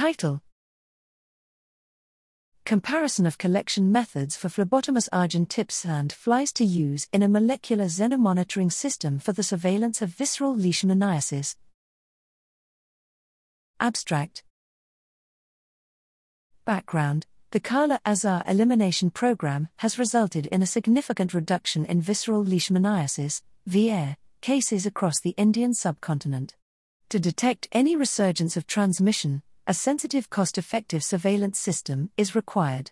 Title Comparison of collection methods for Phlebotomus argentipes sand flies to use in a molecular xenomonitoring system for the surveillance of visceral leishmaniasis. Abstract Background The Kala Azar elimination program has resulted in a significant reduction in visceral leishmaniasis, VLE, cases across the Indian subcontinent. To detect any resurgence of transmission, a sensitive cost effective surveillance system is required.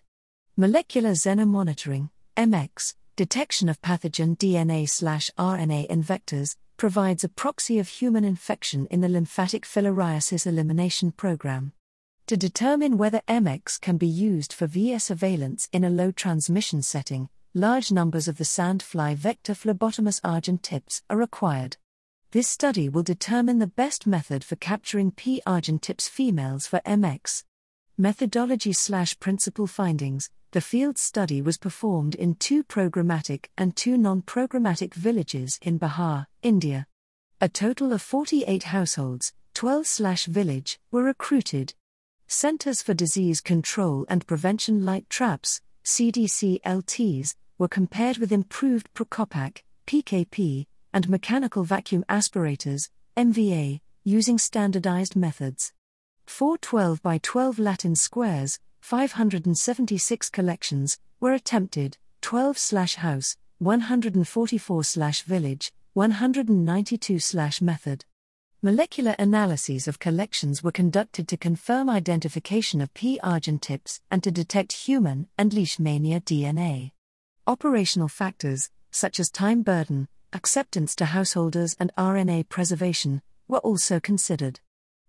Molecular xenomonitoring, MX, detection of pathogen DNA slash RNA in vectors, provides a proxy of human infection in the lymphatic filariasis elimination program. To determine whether MX can be used for VLE surveillance in a low transmission setting, large numbers of the sandfly vector Phlebotomus argentipes are required. This study will determine the best method for capturing P. argentipes females for MX. Methodology slash principal findings The field study was performed in two programmatic and two non programmatic villages in Bihar, India. A total of 48 households, 12 slash village, were recruited. Centers for Disease Control and Prevention Light Traps, CDC LTs, were compared with improved Prokopack, PKP, and mechanical vacuum aspirators, MVA, using standardized methods. Four 12 by 12 Latin squares, 576 collections, were attempted 12 slash house, 144 slash village, 192 slash method. Molecular analyses of collections were conducted to confirm identification of P. argentipes and to detect human and leishmania DNA. Operational factors, such as time burden, acceptance to householders, and RNA preservation were also considered.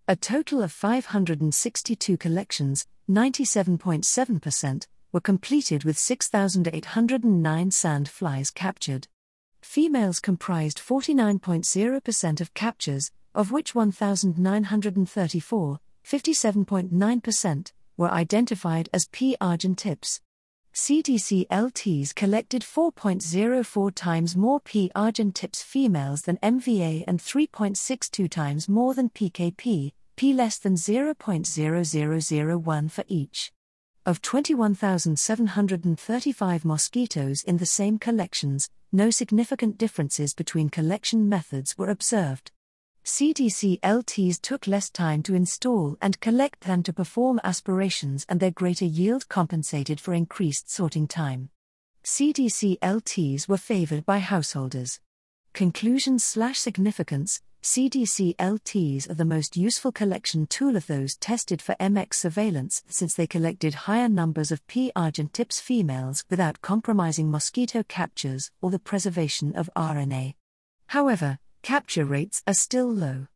A total of 562 collections, 97.7%, were completed with 6,809 sand flies captured. Females comprised 49.0% of captures, of which 1,934, 57.9%, were identified as P. argentipes. CDC LTs collected 4.04 times more P. argentipes females than MVA and 3.62 times more than PKP, P less than 0.0001 for each. Of 21,735 mosquitoes in the same collections, no significant differences between collection methods were observed. CDC LTs took less time to install and collect than to perform aspirations, and their greater yield compensated for increased sorting time. CDC LTs were favored by householders. Conclusions slash significance CDC LTs are the most useful collection tool of those tested for MX surveillance since they collected higher numbers of P. argentipes females without compromising mosquito captures or the preservation of RNA. However, capture rates are still low.